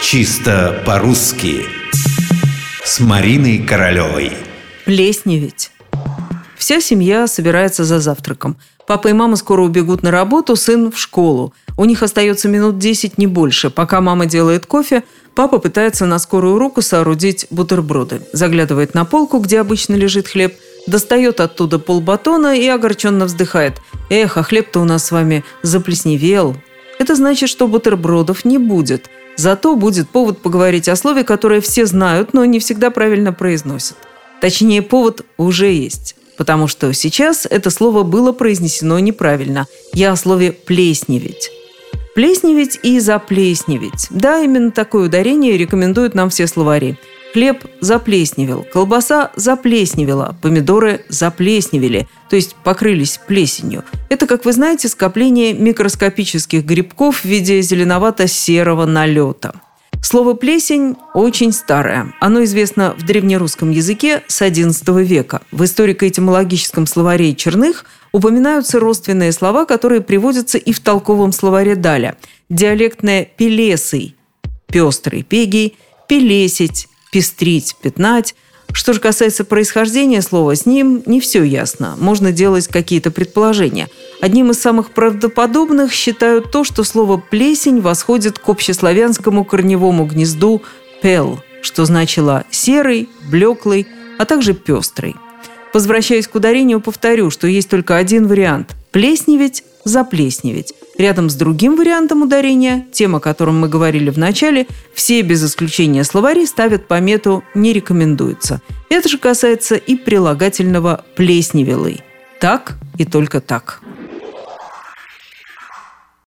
Чисто по-русски С Мариной Королевой Плесневеть. Вся семья собирается за завтраком. Папа и мама скоро убегут на работу, сын в школу. У них остается минут 10, не больше. Пока мама делает кофе, папа пытается на скорую руку соорудить бутерброды. Заглядывает на полку, где обычно лежит хлеб, достает оттуда полбатона и огорченно вздыхает. «Эх, а хлеб-то у нас с вами заплесневел». Это значит, что бутербродов не будет. Зато будет повод поговорить о слове, которое все знают, но не всегда правильно произносят. Точнее, повод уже есть. Потому что сейчас это слово было произнесено неправильно. Я о слове «плесневеть». Плесневеть и заплесневеть. Да, именно такое ударение рекомендуют нам все словари. Хлеб заплесневел, колбаса заплесневела, помидоры заплесневели, то есть покрылись плесенью. Это, как вы знаете, скопление микроскопических грибков в виде зеленовато-серого налета – Слово «плесень» очень старое. Оно известно в древнерусском языке с XI века. В историко-этимологическом словаре Черных упоминаются родственные слова, которые приводятся и в толковом словаре Даля. Диалектное «пелесый» – пестрый, пегий, «пелесить» – пестрить, пятнать – что же касается происхождения слова, с ним не все ясно. Можно делать какие-то предположения. Одним из самых правдоподобных считают то, что слово «плесень» восходит к общеславянскому корневому гнезду «пел», что значило «серый», «блеклый», а также «пестрый». Возвращаясь к ударению, повторю, что есть только один вариант – плесневеть, заплесневеть. Рядом с другим вариантом ударения, тем, о котором мы говорили в начале, все без исключения словари ставят помету «не рекомендуется». Это же касается и прилагательного «плесневелый». Так и только так.